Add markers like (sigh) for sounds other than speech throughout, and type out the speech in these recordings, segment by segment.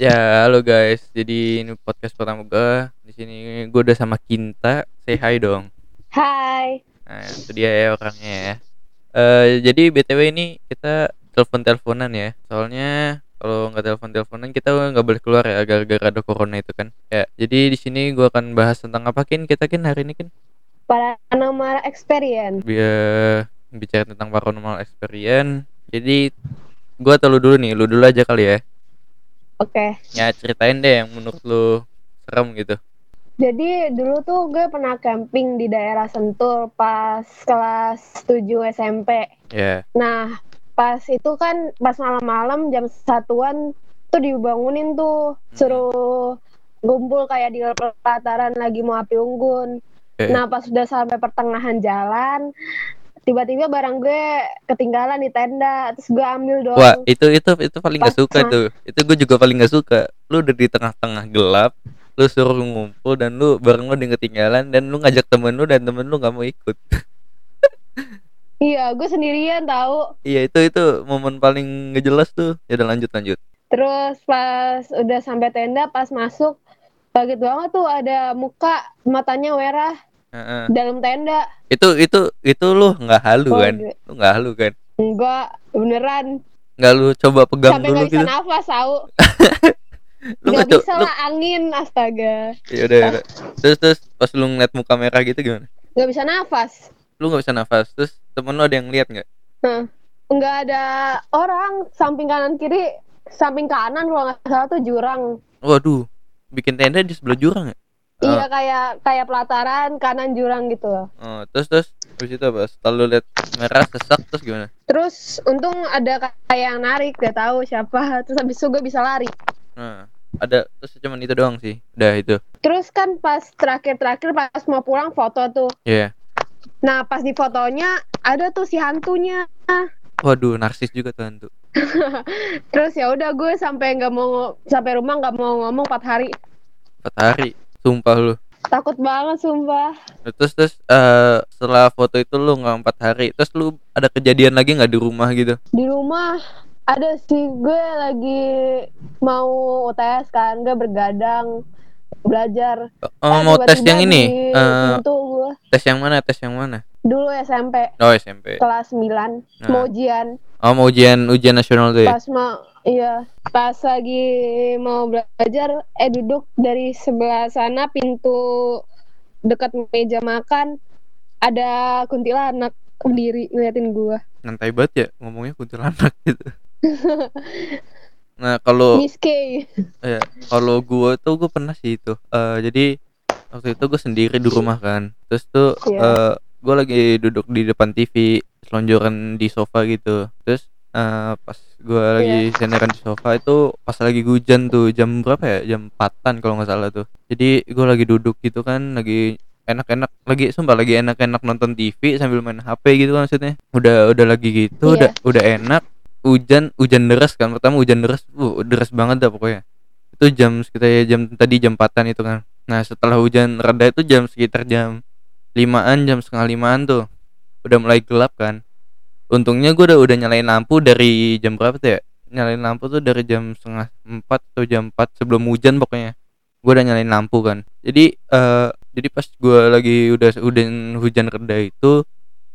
Ya, halo guys. Jadi ini podcast pertama gue. Di sini gue udah sama Kinta. Say hi dong. Hai. Nah, itu dia ya orangnya ya. Eh, jadi BTW ini kita telepon-teleponan ya. Soalnya kalau nggak telepon-teleponan kita nggak boleh keluar ya gara-gara ada corona itu kan. Ya, jadi di sini gue akan bahas tentang apa kin kita kin hari ini kin Paranormal Experience. biar bicara tentang paranormal experience. Jadi gue atau lu dulu nih, lu dulu aja kali ya. Oke. Ya ceritain deh yang menurut lu serem gitu. Jadi dulu tuh gue pernah camping di daerah Sentul pas kelas 7 SMP. Ya. Nah, pas itu kan pas malam-malam jam satuan tuh dibangunin tuh suruh ngumpul kayak di pelataran lagi mau api unggun. Oke. Nah, pas sudah sampai pertengahan jalan, tiba-tiba barang gue ketinggalan di tenda, terus gue ambil dong. Wah, itu itu itu paling gak suka tuh. Itu gue juga paling gak suka. Lu udah di tengah-tengah gelap, lu suruh ngumpul dan lu bareng lu di ketinggalan dan lu ngajak temen lu dan temen lu gak mau ikut. (laughs) Iya, gue sendirian tahu. iya, itu itu momen paling gak jelas tuh. Ya udah lanjut lanjut. Terus pas udah sampai tenda, pas masuk, kaget banget tuh ada muka matanya merah Heeh. dalam tenda. Itu itu itu lu nggak halu Oh, kan? Lu nggak halu kan? Enggak, beneran. Nggak lu coba pegang Sampai dulu nggak bisa gitu. nafas tahu. (laughs) Lu Nggak bisa lu lah angin, astaga. ya udah. udah. Terus terus pas lu ngeliat muka merah gitu gimana? Nggak bisa nafas. Lu nggak bisa nafas. Terus temen lu ada yang lihat nggak? Nah, nggak ada orang samping kanan kiri, samping kanan kalau nggak salah tuh jurang. Waduh, bikin tenda di sebelah jurang ya? Iya kayak kayak pelataran kanan jurang gitu loh. Oh, terus terus habis itu apa? Setelah lu lihat merah sesak terus gimana? Terus untung ada kayak yang narik, gak tahu siapa. (laughs) Terus habis itu gue bisa lari. Nah, ada terus cuman itu doang sih. Udah itu. Terus kan pas terakhir-terakhir pas mau pulang foto tuh. Iya. Nah pas di fotonya ada tuh si hantunya. Waduh, narsis juga tuh hantu. (laughs) Terus ya udah gue sampai nggak mau sampai rumah nggak mau ngomong 4 hari. Empat hari. Sumpah lu. Takut banget sumpah. Terus terus eh, setelah foto itu lu nggak empat hari. Terus lu ada kejadian lagi nggak di rumah gitu? Di rumah ada sih gue lagi mau UTS kan, gue bergadang belajar. Oh, Eh, mau tes yang ini? Eh, pintu gue tes yang mana? Tes yang mana? dulu SMP Oh, SMP. kelas 9 Nah. mau ujian. Oh, mau ujian ujian nasional tuh ya? pas mau iya pas lagi mau belajar eh duduk dari sebelah sana pintu dekat meja makan ada kuntilanak berdiri ngeliatin gua Nantai banget ya ngomongnya kuntilanak (laughs) gitu. (laughs) Nah, kalau Ya, kalau gue tuh gue pernah sih itu. Eh jadi waktu itu gue sendiri di rumah kan. Terus tuh Iya. eh gue lagi duduk di depan TV, selonjoran di sofa gitu. Terus eh pas gue lagi senderan di sofa itu pas lagi hujan tuh jam berapa ya? Jam 4-an kalau nggak salah tuh. Jadi gue lagi duduk gitu kan, lagi enak-enak lagi sumpah lagi enak-enak nonton TV sambil main HP gitu kan maksudnya. Udah udah lagi gitu, Iya. udah udah enak. Hujan hujan deras kan. Pertama hujan deras, uh, deras banget dah pokoknya itu jam sekitar ya jam tadi jam 4-an itu kan nah setelah hujan reda itu jam sekitar jam limaan jam setengah limaan tuh udah mulai gelap kan untungnya gue udah udah nyalain lampu dari jam berapa tuh ya? Nyalain lampu tuh dari jam setengah empat atau jam 4 sebelum hujan pokoknya. Gue udah nyalain lampu kan. Jadi eh jadi pas gue lagi udah udah hujan reda itu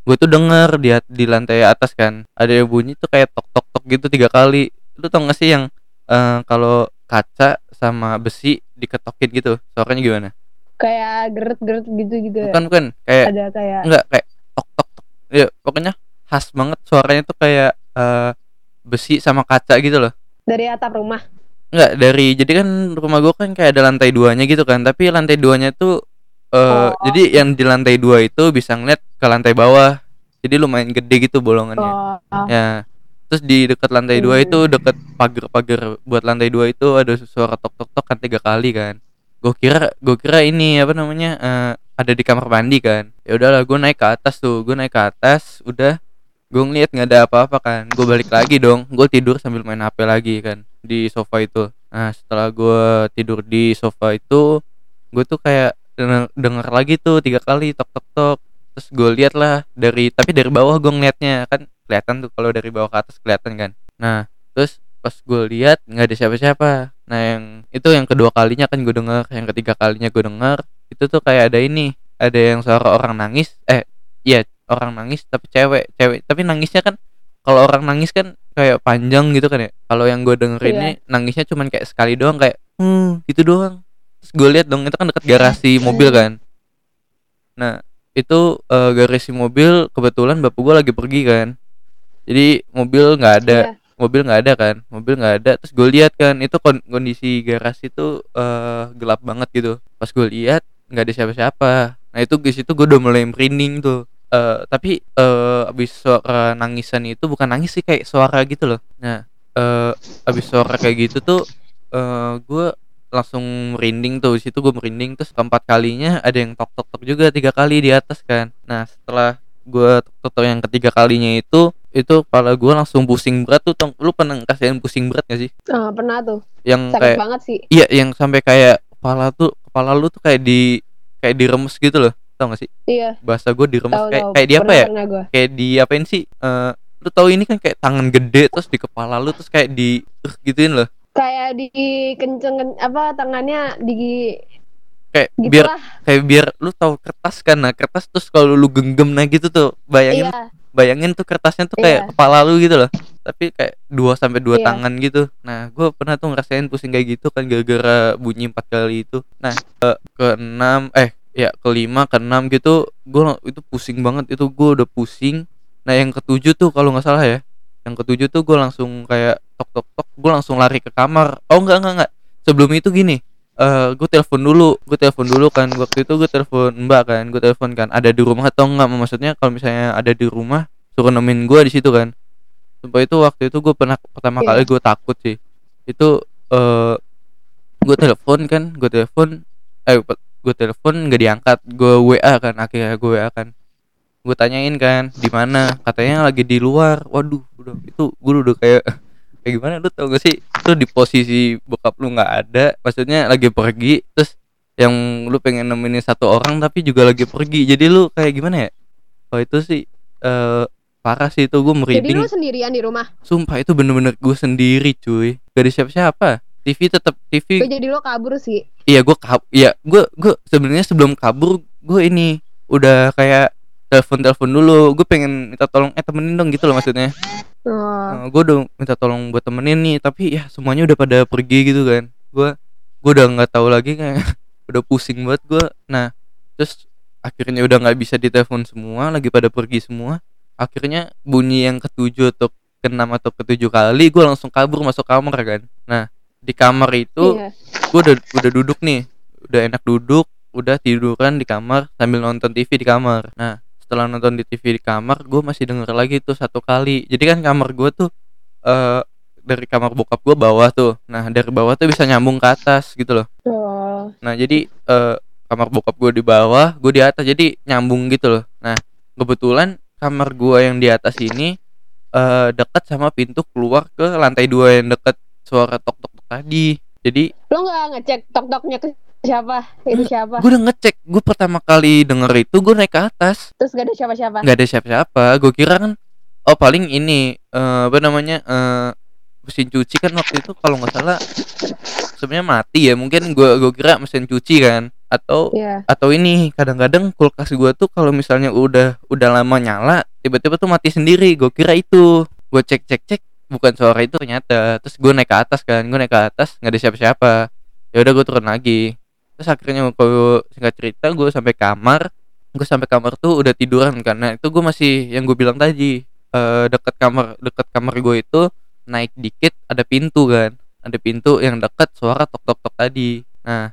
gue tuh denger di di lantai atas kan ada yang bunyi tuh kayak tok tok tok gitu tiga kali. Lu tau gak sih yang eh, kalau kaca sama besi diketokin gitu suaranya gimana? Kayak geret-geret gitu gitu ya. bukan bukan. Kayak ada kayak enggak kayak tok tok tok ya pokoknya khas banget suaranya tuh kayak eh, besi sama kaca gitu loh. Dari atap rumah? Enggak dari jadi kan rumah gua kan kayak ada lantai duanya gitu kan tapi lantai duanya tuh eh Oh. jadi yang di lantai dua itu bisa ngeliat ke lantai bawah jadi lumayan gede gitu bolongannya. Oh, ya terus di dekat lantai dua Hmm. itu dekat pagar-pagar buat lantai dua itu ada suara tok tok tok kan tiga kali kan. Gue kira gue kira ini apa namanya eh, ada di kamar mandi kan. Ya udahlah gue naik ke atas tuh gue naik ke atas udah gue ngeliat nggak ada apa-apa kan. Gue balik lagi dong. Gue tidur sambil main hp lagi kan di sofa itu. Nah setelah gue tidur di sofa itu gue tuh kayak denger, lagi tuh tiga kali tok tok tok. Terus gue lihat lah dari tapi dari bawah gue ngeliatnya. Kan kelihatan tuh kalau dari bawah ke atas kelihatan kan. Nah terus pas gue lihat nggak ada siapa-siapa. Nah yang itu yang kedua kalinya kan gue denger. Yang ketiga kalinya gue denger. Itu tuh kayak ada ini. Ada yang suara orang nangis. Eh iya orang nangis tapi cewek cewek. Tapi nangisnya kan kalau orang nangis kan kayak panjang gitu kan ya. Kalau yang gue denger Iya. ini nangisnya cuman kayak sekali doang kayak hmm gitu doang. Terus gue lihat dong itu kan deket garasi mobil kan. Nah itu eh, garasi mobil kebetulan bapak gue lagi pergi kan. Jadi mobil nggak ada Iya. mobil nggak ada kan mobil nggak ada. Terus gue lihat kan itu kon- kondisi garasi itu eh, gelap banget gitu. Pas gue lihat nggak ada siapa-siapa. Nah itu di situ gue udah mulai merinding tuh Eh, tapi eh abis suara nangisan itu bukan nangis sih kayak suara gitu loh. Nah eh abis suara kayak gitu tuh eh gue langsung merinding tuh. Situ gue merinding terus keempat kalinya ada yang tok tok tok juga tiga kali di atas kan. Nah setelah gue tok tok yang ketiga kalinya itu itu kepala gue langsung pusing berat tuh. Tong lu pernah ngerasain pusing berat gak sih? Ah, pernah tuh. yang Sakit kayak banget sih. iya yang sampai kayak kepala tuh kepala lu tuh kayak di kayak diremes gitu loh tau gak sih? Iya, bahasa gue diremes kayak tahu. kayak di apa Pernah, ya? Pernah gua. kayak di apain sih? Eh lu tahu ini kan kayak tangan gede terus di kepala lu terus kayak di uh, gituin loh. Kayak di kenceng apa tangannya di kayak gitu biar lah. kayak biar lu tahu kertas kan. Nah kertas terus kalau lu genggam nah gitu tuh. Bayangin Iya, bayangin tuh kertasnya tuh kayak Iya. kepala lu gitu loh. Tapi kayak dua sampai dua Iya. tangan gitu. Nah gue pernah tuh ngerasain pusing kayak gitu kan gara-gara bunyi empat kali itu. Nah ke keenam eh ya kelima keenam gitu gue itu pusing banget itu gue udah pusing. Nah yang ketujuh tuh kalau nggak salah ya yang ketujuh tuh gue langsung kayak tok tok tok gue langsung lari ke kamar. Oh enggak enggak enggak sebelum itu gini eh gue telepon dulu gue telepon dulu kan waktu itu gue telepon mbak kan gue telepon kan ada di rumah atau enggak maksudnya kalau misalnya ada di rumah suruh nemenin gue di situ kan. Sumpah itu waktu itu gue pernah pertama Iya. kali gue takut sih. Itu eh gue telepon kan gue telepon eh gue telepon nggak diangkat gue wa kan akhirnya gue wa kan. Gue tanyain kan di mana? Katanya lagi di luar. Waduh udah itu gue udah kayak kayak (laughs) gimana lu tau gak sih? Itu di posisi bokap lu nggak ada maksudnya lagi pergi terus yang lu pengen nemenin satu orang tapi juga lagi pergi. Jadi lu kayak gimana ya? Oh itu sih eh parah sih itu gue Jadi merinding. lu sendirian di rumah. sumpah itu bener-bener gue sendiri cuy. Gak ada siapa-siapa TV tetap TV Gue jadi lo kabur sih. iya gue kab iya gue gue sebenarnya sebelum kabur gue ini udah kayak telepon telepon dulu. Gue pengen minta tolong eh temenin dong gitu loh maksudnya. Oh, gue udah minta tolong buat temenin nih tapi ya semuanya udah pada pergi gitu kan. Gue gue udah nggak tahu lagi kayak (laughs) udah pusing banget gue nah terus akhirnya udah nggak bisa ditelepon semua lagi pada pergi semua. Akhirnya bunyi yang ketujuh atau keenam atau ketujuh kali gue langsung kabur masuk kamar kan. Nah di kamar itu iya. gue udah udah duduk nih. Udah enak duduk udah tiduran di kamar sambil nonton TV di kamar. Nah setelah nonton di TV di kamar gue masih denger lagi tuh satu kali. Jadi kan kamar gue tuh eh dari kamar bokap gue bawah tuh. Nah dari bawah tuh bisa nyambung ke atas gitu loh. Oh, nah jadi eh kamar bokap gue di bawah gue di atas. Jadi nyambung gitu loh. Nah kebetulan kamar gue yang di atas ini eh dekat sama pintu keluar ke lantai dua yang dekat suara tok tok tadi. Jadi lo nggak ngecek tok-toknya ke siapa? Itu siapa? gue udah ngecek. Gue pertama kali denger itu gue naik ke atas. Terus gak ada siapa-siapa. nggak ada siapa-siapa. Gue kira kan oh paling ini eh, apa namanya eh mesin cuci kan waktu itu kalau nggak salah sebenarnya mati ya. Mungkin gue gue kira mesin cuci kan. Atau Iya. atau ini kadang-kadang kulkas gue tuh kalau misalnya udah udah lama nyala tiba-tiba tuh mati sendiri. Gue kira itu. Gue cek cek cek bukan suara itu ternyata. Terus gue naik ke atas kan gue naik ke atas nggak ada siapa-siapa. Ya udah gue turun lagi. Terus akhirnya kalau singkat cerita gue sampai kamar. Gue sampai kamar tuh udah tiduran karena itu gue masih yang gue bilang tadi eh dekat kamar dekat kamar gue itu naik dikit ada pintu kan. Ada pintu yang dekat suara tok tok tok tadi. Nah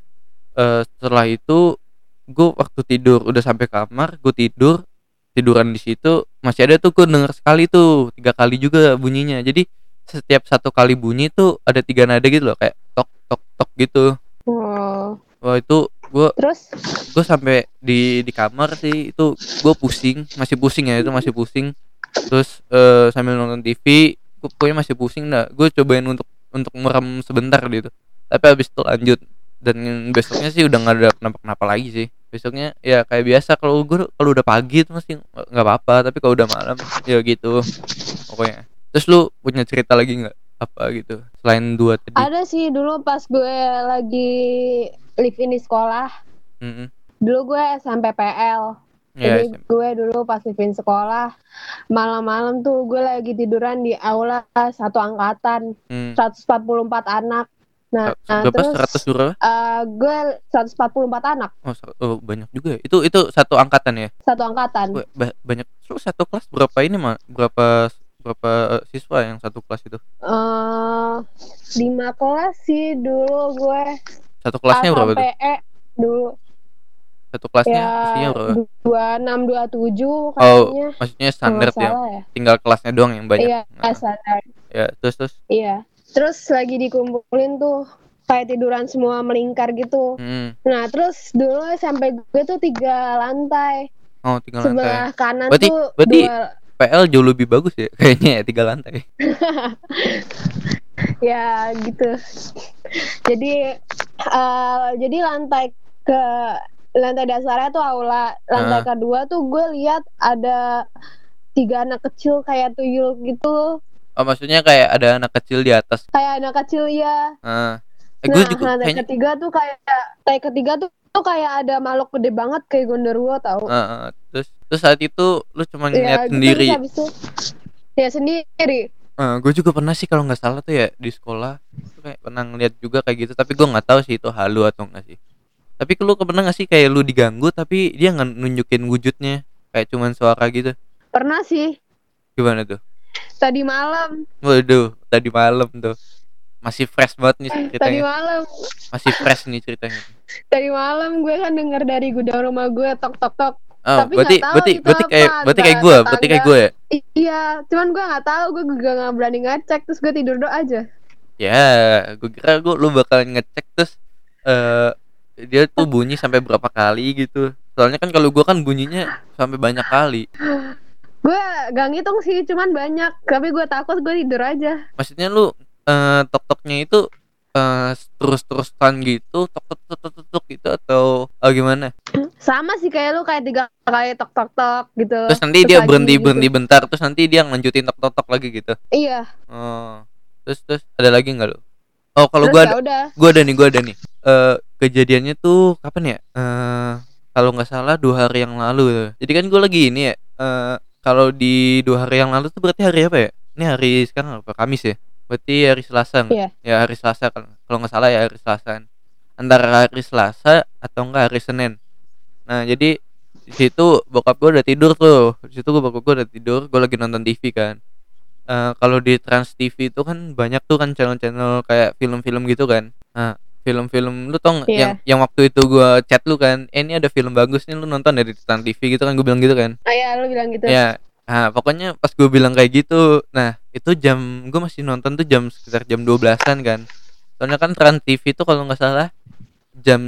eh setelah itu gue waktu tidur udah sampai kamar gue tidur tiduran di situ masih ada tuh gue denger sekali tuh tiga kali juga bunyinya. Jadi setiap satu kali bunyi tuh ada tiga nada gitu loh kayak tok tok tok gitu. Oh. wah itu gue Terus? gue sampai di di kamar sih itu gue pusing masih pusing ya itu masih pusing. Terus eh, sambil nonton TV gue pokoknya masih pusing dah. Gue cobain untuk untuk merem sebentar gitu. Tapi habis itu lanjut dan besoknya sih udah nggak ada kenapa kenapa lagi sih besoknya ya kayak biasa kalau gue kalau udah pagi itu masih nggak apa apa tapi kalau udah malam ya gitu pokoknya terus lu punya cerita lagi nggak apa gitu selain dua tadi Ada sih dulu pas gue lagi live in di sekolah. Mm-mm. Dulu gue SMP PL. ya Jadi gue dulu pas live in sekolah, malam-malam tuh gue lagi tiduran di aula satu angkatan, hmm. 144 anak. Nah, nah, berapa? terus 100 berapa? eh, gue 144 anak, oh, oh, banyak juga ya? Itu itu satu angkatan ya? Satu angkatan. Wah, ba- banyak. Lu satu kelas berapa ini mah berapa berapa eh, siswa yang satu kelas itu? Eh lima kelas sih dulu gue. satu kelasnya A berapa tuh? sampai E dulu. Satu kelasnya ya isinya berapa? dua enam dua tujuh oh kayaknya. maksudnya Kalau standar ya? ya. tinggal kelasnya doang yang banyak. Iya, Nah, standar. ya terus terus? Iya. Terus lagi dikumpulin tuh kayak tiduran semua melingkar gitu. hmm. Nah, terus dulu sampai gue tuh tiga lantai. oh tinggal lantai Sebelah kanan Berarti- tuh berarti- dua PL jauh lebih bagus ya kayaknya ya tiga lantai (laughs) ya gitu. Jadi eh jadi lantai ke lantai dasarnya tuh aula. Lantai Ah. kedua tuh gue lihat ada tiga anak kecil kayak tuyul gitu. Oh maksudnya kayak ada anak kecil di atas. Kayak anak kecil ya. ah. Eh, nah, juga lantai kayaknya ketiga tuh kayak lantai ketiga tuh, tuh kayak ada makhluk gede banget kayak Gondorwo tau. ah, ah. terus terus saat itu lu cuma Iya, ngeliat gitu, sendiri? Terus habis itu ya sendiri. gue juga pernah sih kalau nggak salah tuh ya di sekolah tuh kayak pernah ngeliat juga kayak gitu. Tapi gue nggak tahu sih itu halu atau enggak sih. Tapi lu pernah nggak sih kayak lu diganggu tapi dia nggak nunjukin wujudnya? Kayak cuman suara gitu? Pernah sih. Gimana tuh tadi malam, waduh tadi malam tuh. Masih fresh banget nih tadi ceritanya. malam, masih fresh nih ceritanya. Tadi malam gue kan denger dari gudang rumah gue tok tok tok. oh Tapi berarti tahu berarti berarti kayak berarti kayak gue berarti kayak gue ya? Iya, cuman gue nggak tahu, gue juga nggak berani ngecek, terus gue tidur doa aja. ya gue kira gue lu bakalan ngecek terus eh dia tuh bunyi sampai berapa kali gitu. Soalnya kan kalau gue kan bunyinya sampai banyak kali Gue gak ngitung sih, cuman banyak. Tapi gue takut gue tidur aja. maksudnya lu eh tok toknya itu eh terus terusan gitu tok tok tok tok tok, tok gitu atau oh, gimana Sama sih kayak lu kayak tiga kali tok tok tok gitu. terus nanti dia lagi berhenti gitu. berhenti bentar terus nanti dia ngelanjutin tok tok tok lagi gitu Iya. oh terus terus ada lagi nggak lu oh kalau terus gua ya ada gua ada nih gua ada nih eh kejadiannya tuh kapan ya eh kalau nggak salah dua hari yang lalu jadi kan gua lagi ini ya eh kalau di dua hari yang lalu tuh berarti hari apa ya? Ini hari sekarang apa? Kamis ya? Berarti hari Selasa? Iya. ya hari Selasa kan. Kalau nggak salah ya hari Selasa. Antara hari Selasa atau enggak hari Senin. Nah jadi di situ bokap gue udah tidur tuh. Di situ gue bokap gue udah tidur. Gue lagi nonton TV kan. Eh, kalau di Trans TV itu kan banyak tuh kan channel-channel kayak film-film gitu kan. Nah film-film lu tau nggak? Iya. yang yang waktu itu gue chat lu kan eh ini ada film bagus nih lu nonton dari Trans TV gitu kan gue bilang gitu kan. Ah, ya, lu bilang gitu. ya nah pokoknya pas gue bilang kayak gitu nah itu jam gue masih nonton tuh jam sekitar jam 12-an kan. Soalnya kan Trans TV itu kalau nggak salah jam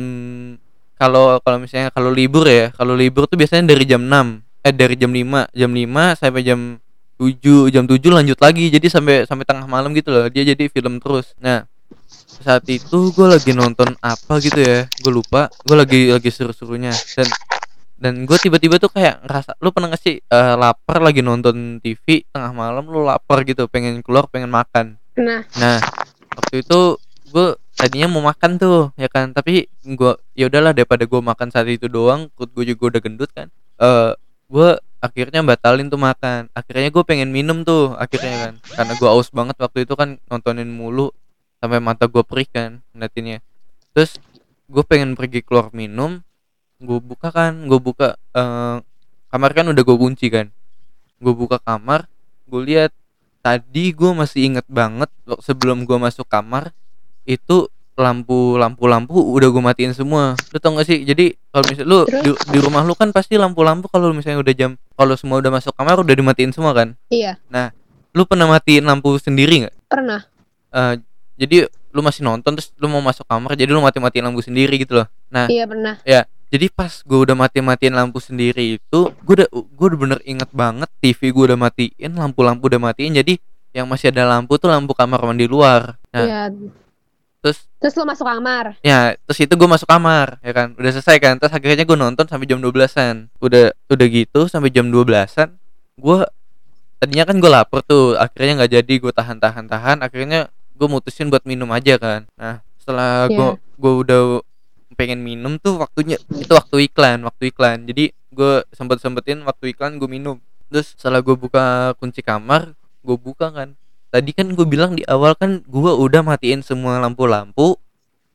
kalau kalau misalnya kalau libur ya kalau libur tuh biasanya dari jam 6 eh dari jam 5 jam 5 sampai jam 7 jam 7 lanjut lagi. Jadi sampai sampai tengah malam gitu loh dia jadi film terus. Nah saat itu gue lagi nonton apa gitu ya gue lupa gue lagi lagi seru-serunya. Dan dan gue tiba-tiba tuh kayak ngerasa lu pernah gak sih eh, lapar lagi nonton TV tengah malam lu lapar gitu pengen keluar pengen makan? Nah, nah waktu itu gue tadinya mau makan tuh ya kan? Tapi gue ya udahlah daripada gue makan saat itu doang perut gue juga udah gendut kan eh gue akhirnya batalin tuh makan. Akhirnya gue pengen minum tuh akhirnya kan. Karena gue aus banget waktu itu kan nontonin mulu sampai mata gue perih kan ngeliatinnya. Terus gue pengen pergi keluar minum gue buka kan gue buka eh, kamar kan udah gue kunci kan. Gue buka kamar gue lihat tadi gue masih inget banget lo- sebelum gue masuk kamar itu lampu lampu lampu udah gue matiin semua. Lu tau gak sih? Jadi kalau misalnya lu di, di rumah lu kan pasti lampu lampu kalau misalnya udah jam kalau semua udah masuk kamar udah dimatiin semua kan? Iya, lu pernah matiin lampu sendiri nggak pernah. Eh, jadi lu masih nonton terus lu mau masuk kamar jadi lu mati matiin lampu sendiri gitu loh nah Iya, pernah. jadi pas gue udah mati-matiin lampu sendiri itu gue udah gue udah bener inget banget TV gue udah matiin lampu-lampu udah matiin jadi yang masih ada lampu tuh lampu kamar mandi luar nah Iya. terus Terus lu masuk kamar. ya terus itu gue masuk kamar ya kan udah selesai kan terus akhirnya gue nonton sampai jam 12an udah udah gitu sampai jam 12an gue tadinya kan gue lapar tuh akhirnya nggak jadi gue tahan tahan tahan akhirnya gue mutusin buat minum aja kan. Nah setelah gue Iya. gue udah pengen minum tuh waktunya itu waktu iklan waktu iklan. Jadi gue sempet sempetin waktu iklan gue minum. Terus setelah gue buka kunci kamar gue buka kan. Tadi kan gue bilang di awal kan gue udah matiin semua lampu-lampu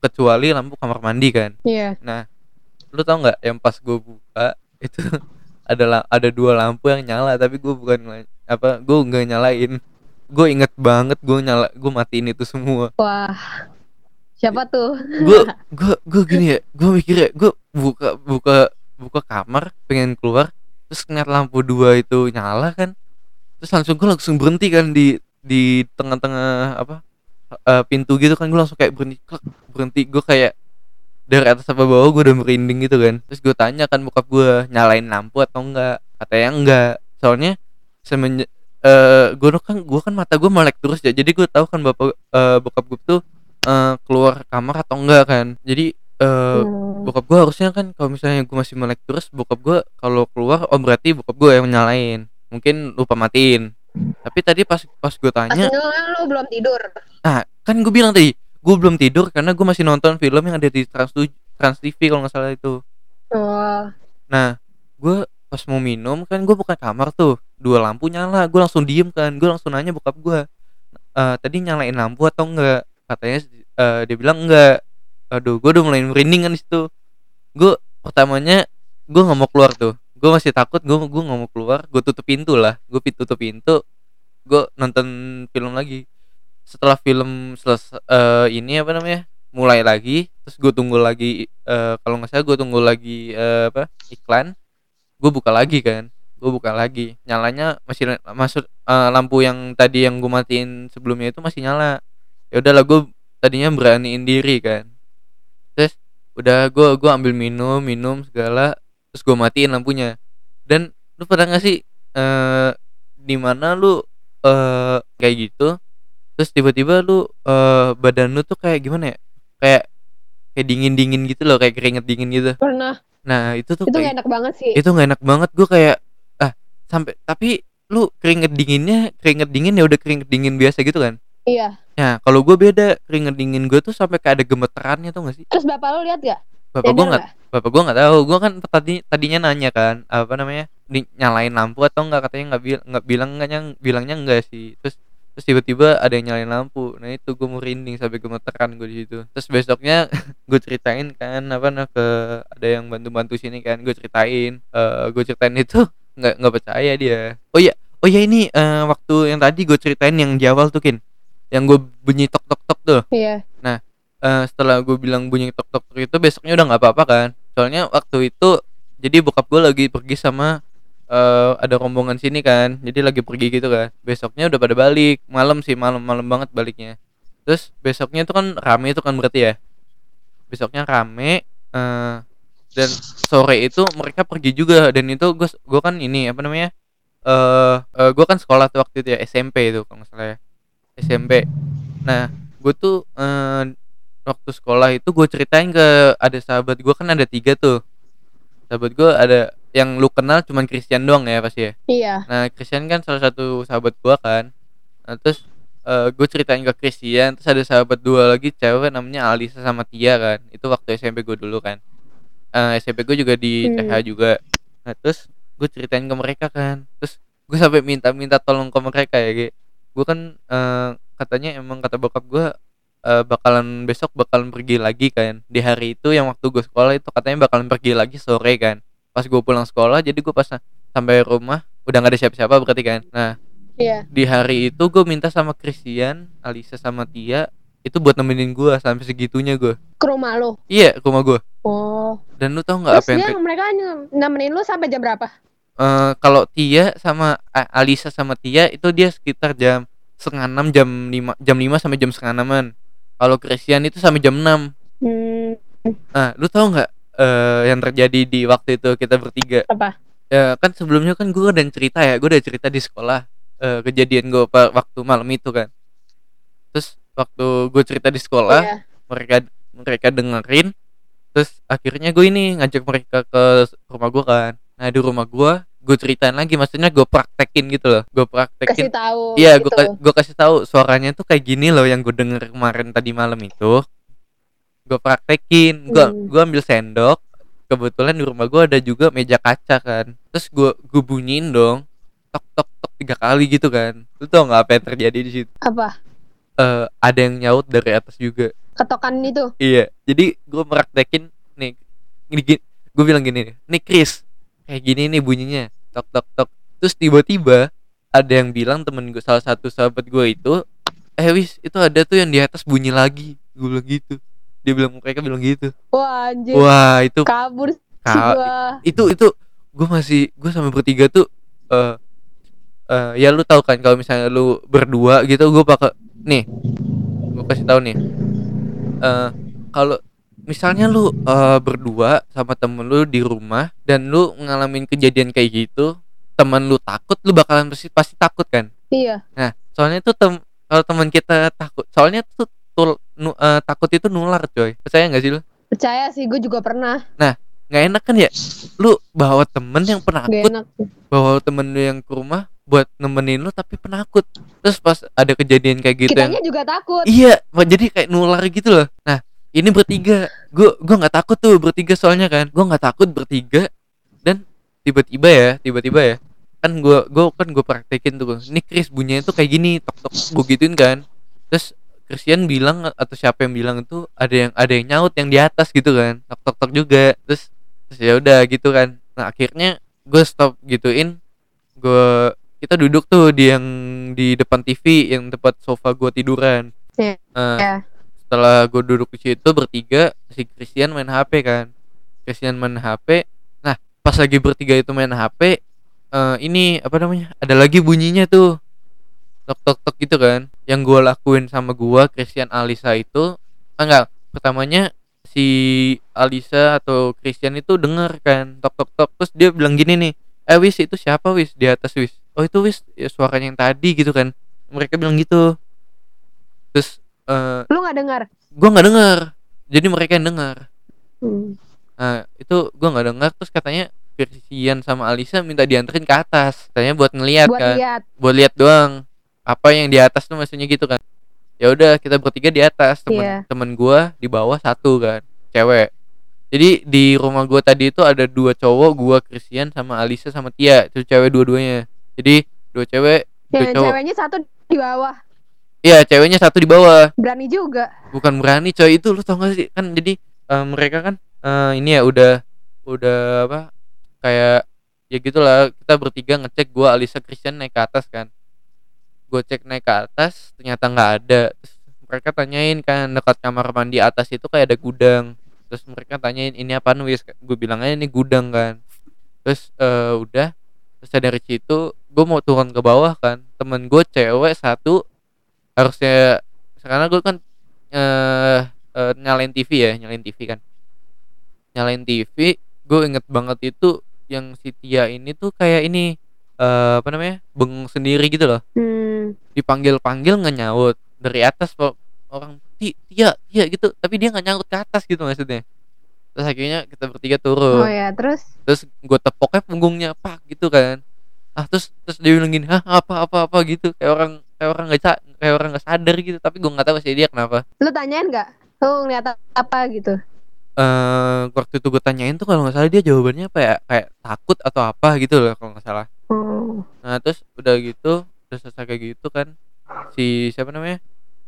kecuali lampu kamar mandi kan. Iya. Nah, lu tau nggak yang pas gue buka itu (laughs) adalah ada dua lampu yang nyala tapi gue bukan apa gue nggak nyalain gue inget banget gue nyala gue matiin itu semua. Wah. Siapa tuh? gue (laughs) gue gue gini ya gue mikir ya gue buka buka buka kamar pengen keluar terus ngeliat lampu dua itu nyala kan. Terus langsung gue langsung berhenti kan di di tengah-tengah apa eh, pintu gitu kan gue langsung kayak berhenti berhenti. Gue kayak dari atas sampai bawah gue udah merinding gitu kan. Terus gue tanya kan bokap gue nyalain lampu atau enggak? Katanya enggak. Soalnya semenjak eh gue kan gue kan mata gue melek terus ya jadi gue tahu kan bapak eh, bokap gue tuh eh, keluar kamar atau enggak kan jadi eh Hmm. bokap gue harusnya kan kalau misalnya gue masih melek terus bokap gue kalau keluar oh berarti bokap gue yang nyalain mungkin lupa matiin tapi tadi pas pas gue Pas tanya kan lu belum tidur. Nah, kan gue bilang tadi, gue belum tidur karena gue masih nonton film yang ada di Trans, Trans TV kalau nggak salah itu. Oh. Nah, gue pas mau minum kan gue buka kamar tuh, dua lampu nyala, gue langsung diem kan, gue langsung nanya bokap gue, "Eh, tadi nyalain lampu atau enggak? Katanya eh, dia bilang enggak. Aduh, gue udah mulai merinding kan situ. Gue pertamanya gue nggak mau keluar tuh, gue masih takut, gue gue nggak mau keluar, gue tutup pintu lah, gue tutup pintu, gue nonton film lagi setelah film selesai ini apa namanya mulai lagi terus gue tunggu lagi eh, kalau nggak salah gue tunggu lagi eh, apa iklan gue buka lagi kan gue buka lagi. Nyalanya masih masuk eh, lampu yang tadi yang gue matiin sebelumnya itu masih nyala. Ya udahlah gue tadinya beraniin diri kan. Terus udah gue gue ambil minum minum segala terus gue matiin lampunya. Dan lu pernah nggak sih eh di mana lu eh kayak gitu terus tiba-tiba lu eh badan lu tuh kayak gimana ya? Kayak kayak dingin dingin gitu loh kayak keringet dingin gitu. Pernah. nah itu tuh Itu kayak gak enak banget sih. itu nggak enak banget. Gue kayak sampai tapi lu keringet dinginnya keringet dingin ya udah keringet dingin biasa gitu kan? Iya. nah kalau gue beda keringet dingin gue tuh sampai kayak ada gemeterannya tuh gak sih? Terus bapak lu lihat gak? bapak gue nggak? bapak gue nggak tahu. Gue kan tadi tadinya nanya kan apa namanya di, nyalain lampu atau enggak katanya nggak bil nggak bilang enggaknya bilangnya enggak sih. Terus terus tiba-tiba ada yang nyalain lampu. Nah itu gue merinding sampai gemeteran gue di situ. Terus besoknya (laughs) gue ceritain kan apa nah ke ada yang bantu-bantu sini kan gue ceritain. Eh gue ceritain itu nggak nggak percaya dia. Oh iya oh iya ini eh, waktu yang tadi gue ceritain yang di awal tuh kin. Yang gue bunyi tok tok tok tuh. Iya. Eh, setelah gue bilang bunyi tok tok tok itu besoknya udah nggak apa-apa kan. Soalnya waktu itu jadi bokap gue lagi pergi sama eh, ada rombongan sini kan. Jadi lagi pergi gitu kan. Besoknya udah pada balik. Malam sih malam malam banget baliknya. Terus besoknya itu kan rame itu kan berarti ya. Besoknya rame eh, dan sore itu mereka pergi juga. Dan itu gue gue kan ini apa namanya eh eh, gue kan sekolah tuh waktu itu ya SMP itu kalau nggak salah ya SMP nah gue tuh eh, waktu sekolah itu gue ceritain ke ada sahabat gue kan ada tiga tuh. Sahabat gue ada yang lu kenal cuman Christian doang ya pasti ya? Iya. nah Christian kan salah satu sahabat gue kan. Nah, terus gue ceritain ke Christian terus ada sahabat dua lagi cewek namanya Alisa sama Tia kan. Itu waktu SMP gue dulu kan Eh, SMP gue juga di Hmm. CH juga. Nah terus gue ceritain ke mereka kan. Terus gue sampai minta-minta tolong ke mereka ya gue kan eh, katanya emang kata bokap gue eh, bakalan besok bakalan pergi lagi kan. Di hari itu yang waktu gue sekolah itu katanya bakalan pergi lagi sore kan. Pas gue pulang sekolah jadi gue pas sampai rumah udah nggak ada siapa-siapa berarti kan. Nah Iya. di hari itu gue minta sama Christian Alisa sama Tia itu buat nemenin gue sampai segitunya gue Ke rumah lu. iya ke rumah gue Oh. dan lu tau nggak apa yang dia mereka nemenin lu sampai jam berapa? Eh, kalau Tia sama A- Alisa sama Tia itu dia sekitar jam setengah enam jam lima jam lima sampai jam setengah enaman kalau Christian itu sampai jam enam Hmm, nah lu tau nggak eh, yang terjadi di waktu itu kita bertiga apa? ya kan sebelumnya kan gue udah cerita ya gue udah cerita di sekolah eh, kejadian gue waktu malam itu kan terus waktu gue cerita di sekolah Iya. mereka mereka dengerin terus akhirnya gue ini ngajak mereka ke rumah gue kan nah di rumah gue gue ceritain lagi maksudnya gue praktekin gitu loh gue praktekin kasih tahu Iya, gitu. gue gue kasih tahu suaranya tuh kayak gini loh yang gue denger kemarin tadi malam itu. Gue praktekin, gue Hmm. gue ambil sendok. Kebetulan di rumah gue ada juga meja kaca kan. Terus gue gue bunyiin dong, tok tok tok tiga kali gitu kan. Lu tau nggak apa yang terjadi di situ? apa Eh, ada yang nyaut dari atas juga. ketokan itu Iya, jadi gue praktekin nih, gini, gue bilang gini nih, nih Chris, kayak gini nih bunyinya, tok tok tok. Terus tiba-tiba ada yang bilang temen gue salah satu sahabat gue itu, eh wis itu ada tuh yang di atas bunyi lagi, gue bilang gitu. Dia bilang mereka bilang gitu. wah anjir Wah itu kabur ka- gua itu itu gue masih gue sama bertiga tuh eh eh, ya lu tahu kan kalau misalnya lu berdua gitu gue pakai nih gue kasih tahu nih. Eh kalau misalnya lu eh, berdua sama temen lu di rumah dan lu ngalamin kejadian kayak gitu temen lu takut lu bakalan pasti pasti takut kan? Iya. Nah soalnya tuh tem kalau teman kita takut soalnya tuh tul, nu- eh, takut itu nular coy. Percaya nggak sih lu? Percaya sih gue juga pernah nggak enak kan ya? Lu bawa temen yang penakut. Enak bawa temen lu yang ke rumah buat nemenin lu tapi penakut. Terus pas ada kejadian kayak gitu yang kitanya juga takut. Iya jadi kayak nular gitu loh. Nah ini bertiga. Gua gua nggak takut tuh bertiga soalnya kan. Gua nggak takut bertiga dan tiba-tiba ya tiba-tiba ya. Kan gua gua kan gua praktekin tuh ini Chris bunyinya tuh kayak gini tok tok gua gituin kan. Terus Christian bilang atau siapa yang bilang itu ada yang ada yang nyaut yang di atas gitu kan. Tok tok tok juga. Terus terus ya udah gitu kan. Nah akhirnya gue stop gituin. Gue kita duduk tuh di yang di depan TV yang tempat sofa gue tiduran. Iya. Eh, Iya. setelah gue duduk di situ bertiga si Christian main HP kan. Christian main HP nah pas lagi bertiga itu main HP eh, ini apa namanya ada lagi bunyinya tuh. Tok tok tok gitu kan. Yang gue lakuin sama gue Christian Alisa itu ah, enggak pertamanya si Alisa atau Christian itu denger kan tok tok tok. Terus dia bilang gini nih eh wis itu siapa wis? Di atas wis. Oh itu wis ya, suaranya yang tadi gitu kan. Mereka bilang gitu. Terus eh lu nggak dengar gue nggak dengar jadi mereka yang dengar Hmm. nah itu gue nggak dengar terus katanya Christian sama Alisa minta dianterin ke atas. Katanya buat ngeliat buat kan. lihat buat lihat doang. Apa yang di atas tuh maksudnya gitu kan ya udah kita bertiga di atas temen Iya. temen gua di bawah satu kan cewek. Jadi di rumah gua tadi itu ada dua cowok gua Christian sama Alisa sama Tia. Itu cewek dua-duanya. Jadi dua cewek Tuh, cowok. ceweknya satu di bawah. Iya ceweknya satu di bawah. Berani juga. Bukan berani coy. Itu lu tau gak sih? Kan jadi eh, mereka kan eh, ini ya udah udah apa kayak ya gitulah. Kita bertiga ngecek gua Alisa Christian naik ke atas kan gue cek naik ke atas ternyata nggak ada. Terus mereka tanyain kan dekat kamar mandi atas itu kayak ada gudang. Terus mereka tanyain ini apa wis? Gue bilang aja ini gudang kan. Terus eh, udah. Terus dari situ gue mau turun ke bawah kan. Temen gue cewek satu harusnya karena gue kan eh eh, nyalain TV ya nyalain TV kan. Nyalain TV gue inget banget itu yang si Tia ini tuh kayak ini eh apa namanya bengong sendiri gitu loh. Hmm. Dipanggil panggil nggak nyaut. Dari atas orang Ti- Tia Tia gitu. Tapi dia nggak nyaut ke atas gitu maksudnya. Terus akhirnya kita bertiga turun. Oh ya terus? Terus gue tepoknya punggungnya pak gitu kan. Ah terus terus dia bilang gini hah apa apa apa gitu. Kayak orang kayak orang nggak kayak orang nggak sadar gitu. Tapi gue nggak tahu sih dia kenapa. Lu tanyain nggak? Lu ngeliat apa gitu? Eh waktu itu gue tanyain tuh kalau nggak salah dia jawabannya apa ya? Kayak takut atau apa gitu loh kalau nggak salah. Oh. nah terus udah gitu selesai kayak gitu kan. Si siapa namanya?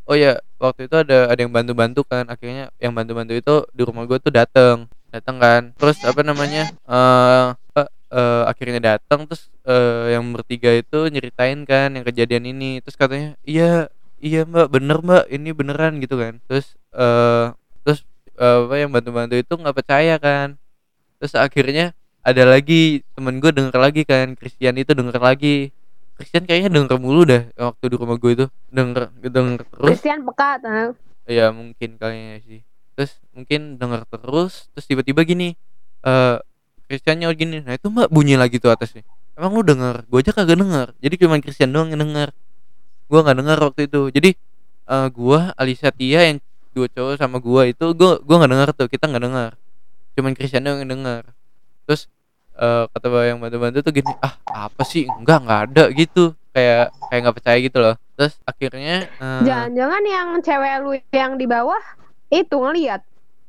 Oh ya waktu itu ada ada yang bantu-bantu kan. Akhirnya yang bantu-bantu itu di rumah gue tuh dateng. Datang kan. Terus apa namanya? Eh apa, eh, akhirnya datang terus eh, yang bertiga itu nyeritain kan yang kejadian ini. Terus katanya iya iya mbak. Bener mbak. Ini beneran gitu kan. Terus eh terus eh, apa yang bantu-bantu itu nggak percaya kan. Terus akhirnya ada lagi temen gue denger lagi kan. Christian itu denger lagi Christian kayaknya denger mulu dah waktu di rumah gue itu. Denger denger terus. Christian peka tahu ya mungkin kayaknya sih. Terus mungkin denger terus terus tiba-tiba gini eh Christian nyaut gini nah itu mbak bunyi lagi tuh atasnya. Emang lu denger? Gue aja kagak denger. Jadi cuma Christian doang yang denger. Gue nggak denger waktu itu. Jadi eh gua Alisa Tia yang dua cowok sama gua itu gua gua nggak denger tuh kita nggak denger. Cuman Christian doang yang denger. Terus eh, kata yang bantu-bantu tuh gini ah apa sih? Enggak nggak ada gitu. Kayak kayak nggak percaya gitu loh. Terus akhirnya eh, Jangan-jangan yang cewek lu yang di bawah itu ngeliat.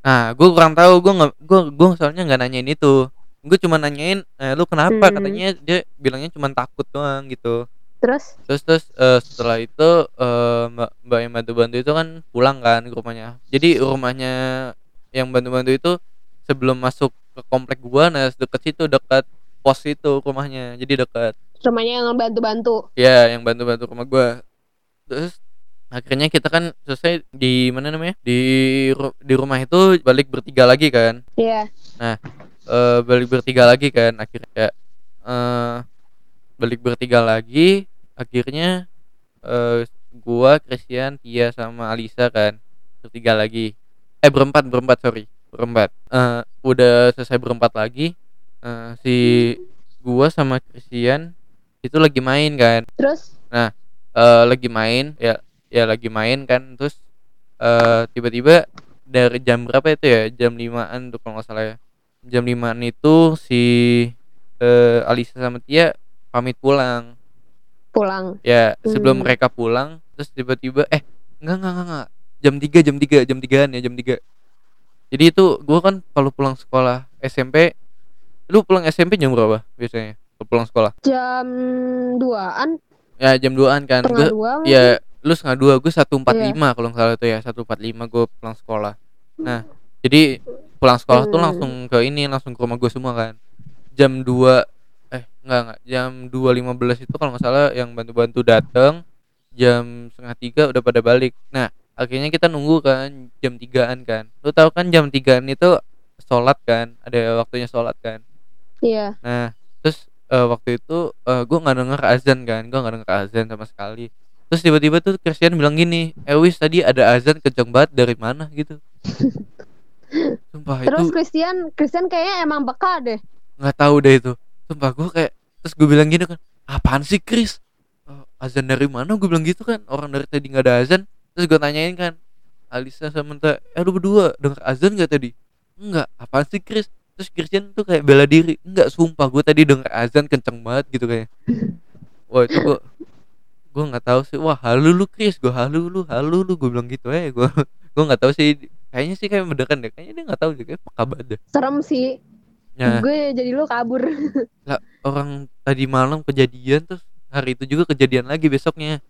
nah gue kurang tahu gue nggak gue gue soalnya nggak nanyain itu. Gue cuma nanyain eh, lu kenapa? Hmm. katanya dia bilangnya cuma takut doang gitu. Terus? Terus terus eh, setelah itu eh, mbak mbak yang bantu-bantu itu kan pulang kan ke rumahnya. Jadi rumahnya yang bantu-bantu itu sebelum masuk ke komplek gua nah deket situ dekat pos itu rumahnya jadi dekat rumahnya yang bantu-bantu. ya yang bantu-bantu rumah gua. Terus akhirnya kita kan selesai di mana namanya? Di di rumah itu balik bertiga lagi kan? Iya. eh balik bertiga lagi kan akhirnya eh balik bertiga lagi akhirnya eh gua Christian Tia sama Alisa kan bertiga lagi. Eh berempat berempat sorry berempat. Eh udah selesai berempat lagi eh si gua sama Christian itu lagi main kan. Terus? Eh lagi main ya ya lagi main kan terus eh tiba-tiba dari jam berapa itu ya? Jam limaan tuh kalau nggak salah ya. Jam limaan itu si eh Alisa sama Tia pamit pulang. Pulang. ya sebelum Hmm. mereka pulang terus tiba-tiba eh enggak enggak enggak, enggak. jam 3 jam 3 jam 3 ya jam 3 jadi itu gua kan kalau pulang sekolah SMP lu pulang SMP jam berapa biasanya kalau pulang sekolah? Jam 2-an, ya jam 2an kan. Dua mungkin. ya lu setengah dua gue satu empat lima kalau nggak salah itu ya satu empat lima gue pulang sekolah. Nah jadi pulang sekolah tuh Hmm. langsung ke ini langsung ke rumah gue semua kan. Jam 2 eh enggak enggak jam 2.15 itu kalau nggak salah yang bantu-bantu datang jam setengah tiga udah pada balik. Nah akhirnya kita nunggu kan jam tigaan kan lu tahu kan jam tigaan itu sholat kan ada waktunya sholat kan Iya. Nah, terus eh, waktu itu gue nggak denger azan kan, gue nggak denger azan sama sekali. Terus tiba-tiba tuh Christian bilang gini, eh wis tadi ada azan kenceng banget dari mana gitu. (laughs) Sumpah Terus itu Christian, Christian kayaknya emang beka deh. nggak tahu deh itu. Sumpah gue kayak terus gue bilang gini kan, apaan sih Chris? "Eh, azan dari mana? Gue bilang gitu kan, orang dari tadi nggak ada azan. Terus gue tanyain kan, Alisa sama Menta, eh lu berdua denger azan gak tadi? Enggak, apaan sih Chris? Terus Christian tuh kayak bela diri, enggak sumpah gue tadi denger azan kenceng banget gitu kayak. Wah itu gue gue nggak tahu sih wah halu lu Chris gue halu lu halu lu gue bilang gitu eh gue gue nggak tahu sih kayaknya sih kayak mendekan deh kayaknya dia nggak tahu juga peka banget deh Serem sih. Nah, Gue jadi lu kabur. lah orang tadi malam kejadian terus hari itu juga kejadian lagi besoknya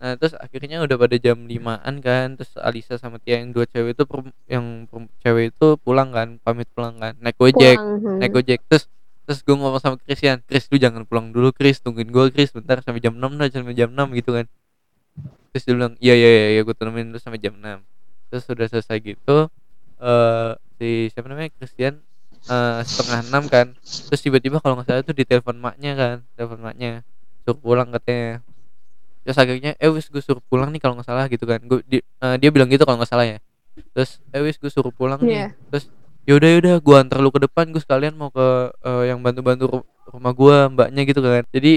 nah terus akhirnya udah pada jam limaan kan terus Alisa sama Tia yang dua cewek itu per- yang per- cewek itu pulang kan pamit pulang kan naik gojek Pulang. hmm. naik gojek terus terus gue ngomong sama Christian Chris lu jangan pulang dulu Chris tungguin gue Chris bentar sampai jam 6 dah sampai jam 6 gitu kan terus dia bilang iya iya iya, iya gue temenin lu sampai jam 6 terus sudah selesai gitu eh si siapa namanya Christian eh setengah enam kan terus tiba-tiba kalau nggak salah tuh di telepon maknya kan telepon maknya suruh pulang katanya terus akhirnya eh wis gue suruh pulang nih kalau nggak salah gitu kan. Gue di- eh, dia bilang gitu kalau nggak salah ya. Terus eh wis gue suruh pulang nih. Iya. terus yaudah yaudah gue antar lu ke depan gue sekalian mau ke eh, yang bantu-bantu ru- rumah gue mbaknya gitu kan. Jadi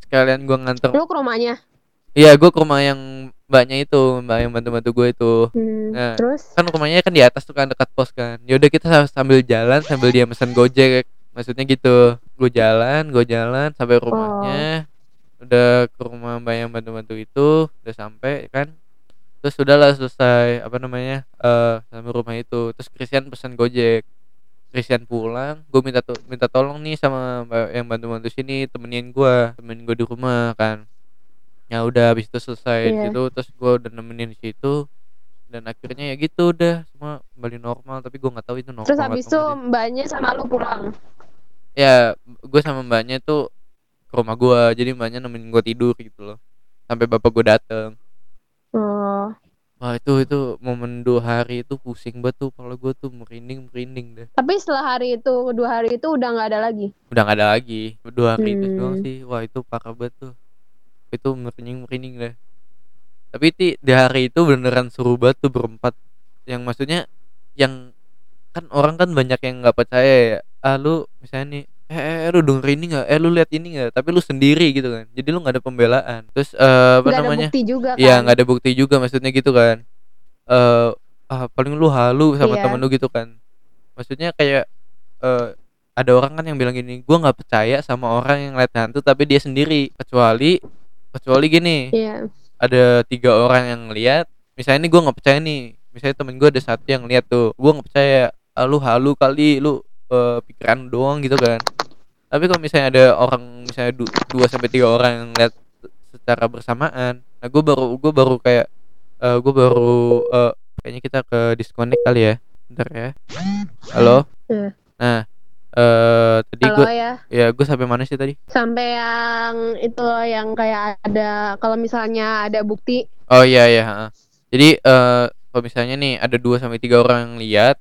sekalian gue nganter Lu ke rumahnya. iya gue ke rumah yang mbaknya itu mbak yang bantu-bantu gue itu. Hmm. Nah. Terus? kan rumahnya kan di atas tuh kan dekat pos kan. Yaudah kita sa- sambil jalan sambil dia pesan gojek. Maksudnya gitu. Gue jalan gue jalan sampai rumahnya udah ke rumah mbak yang bantu-bantu itu udah sampai kan. Terus sudahlah selesai apa namanya eh sampai rumah itu. Terus Christian pesan gojek. Christian pulang gue minta to- minta tolong nih sama mbak yang bantu-bantu sini temenin gue temenin gue di rumah kan. Ya udah habis itu selesai Iya. gitu terus gue udah nemenin di situ. Dan akhirnya ya gitu udah semua kembali normal tapi gue nggak tahu itu normal terus habis itu mbaknya sama lu pulang. ya gue sama mbaknya tuh ke rumah gue jadi mbaknya nemenin gue tidur gitu loh. Sampai bapak gue dateng. Oh. wah itu itu momen dua hari itu pusing banget tuh. Kalau gue tuh merinding merinding deh. Tapi setelah hari itu, dua hari itu udah nggak ada lagi. udah nggak ada lagi. Dua hari itu Hmm. doang sih. Wah itu parah banget tuh. Itu merinding merinding deh. Tapi ti di hari itu beneran seru banget tuh berempat. Yang maksudnya yang kan orang kan banyak yang nggak percaya ya. Ah lu misalnya nih eh, eh, eh, lu denger ini nggak eh lu lihat ini nggak tapi lu sendiri gitu kan jadi lu nggak ada pembelaan terus eh, apa ada namanya bukti juga kan. Iya nggak ada bukti juga maksudnya gitu kan. Eh ah, paling lu halu sama Iya. temen lu gitu kan. Maksudnya kayak eh ada orang kan yang bilang gini gue nggak percaya sama orang yang lihat hantu tapi dia sendiri kecuali kecuali gini Iya. ada tiga orang yang lihat misalnya ini gue nggak percaya nih misalnya temen gue ada satu yang lihat tuh gue nggak percaya ah, lu halu kali lu eh, pikiran doang gitu kan tapi kalau misalnya ada orang misalnya du- dua sampai tiga orang yang lihat secara bersamaan nah gue baru gue baru kayak eh gue baru eh, kayaknya kita ke disconnect kali ya bentar ya halo Iya. nah eh tadi Halo gue ya. ya gue sampai mana sih tadi Sampai yang itu loh yang kayak ada kalau misalnya ada bukti Oh iya iya. Jadi eh kalau misalnya nih ada dua sampai tiga orang yang lihat,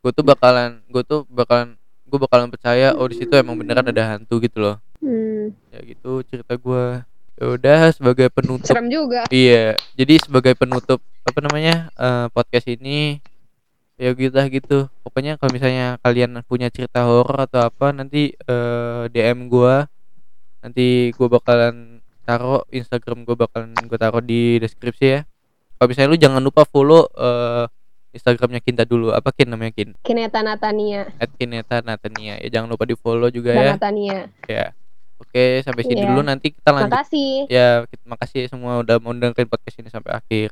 gue tuh bakalan gue tuh bakalan gue bakalan percaya oh di situ emang beneran ada hantu gitu loh. hmm, Ya gitu cerita gue. Ya udah sebagai penutup. serem juga. Iya. Jadi sebagai penutup apa namanya eh, podcast ini ya gitu gitu. Pokoknya kalau misalnya kalian punya cerita horor atau apa nanti eh, DM gua. Nanti gua bakalan taruh Instagram gua bakalan gua taruh di deskripsi ya. Kalau misalnya lu jangan lupa follow eh, Instagramnya Kinta dulu. Apa Kin namanya Kin? Kineta Natania @kineta Natania. Ya jangan lupa di follow juga dan ya. Natania. Ya. Oke, sampai sini Iya. dulu nanti kita lanjut Makasih. ya kita makasih semua udah mau dengerin podcast ini sampai akhir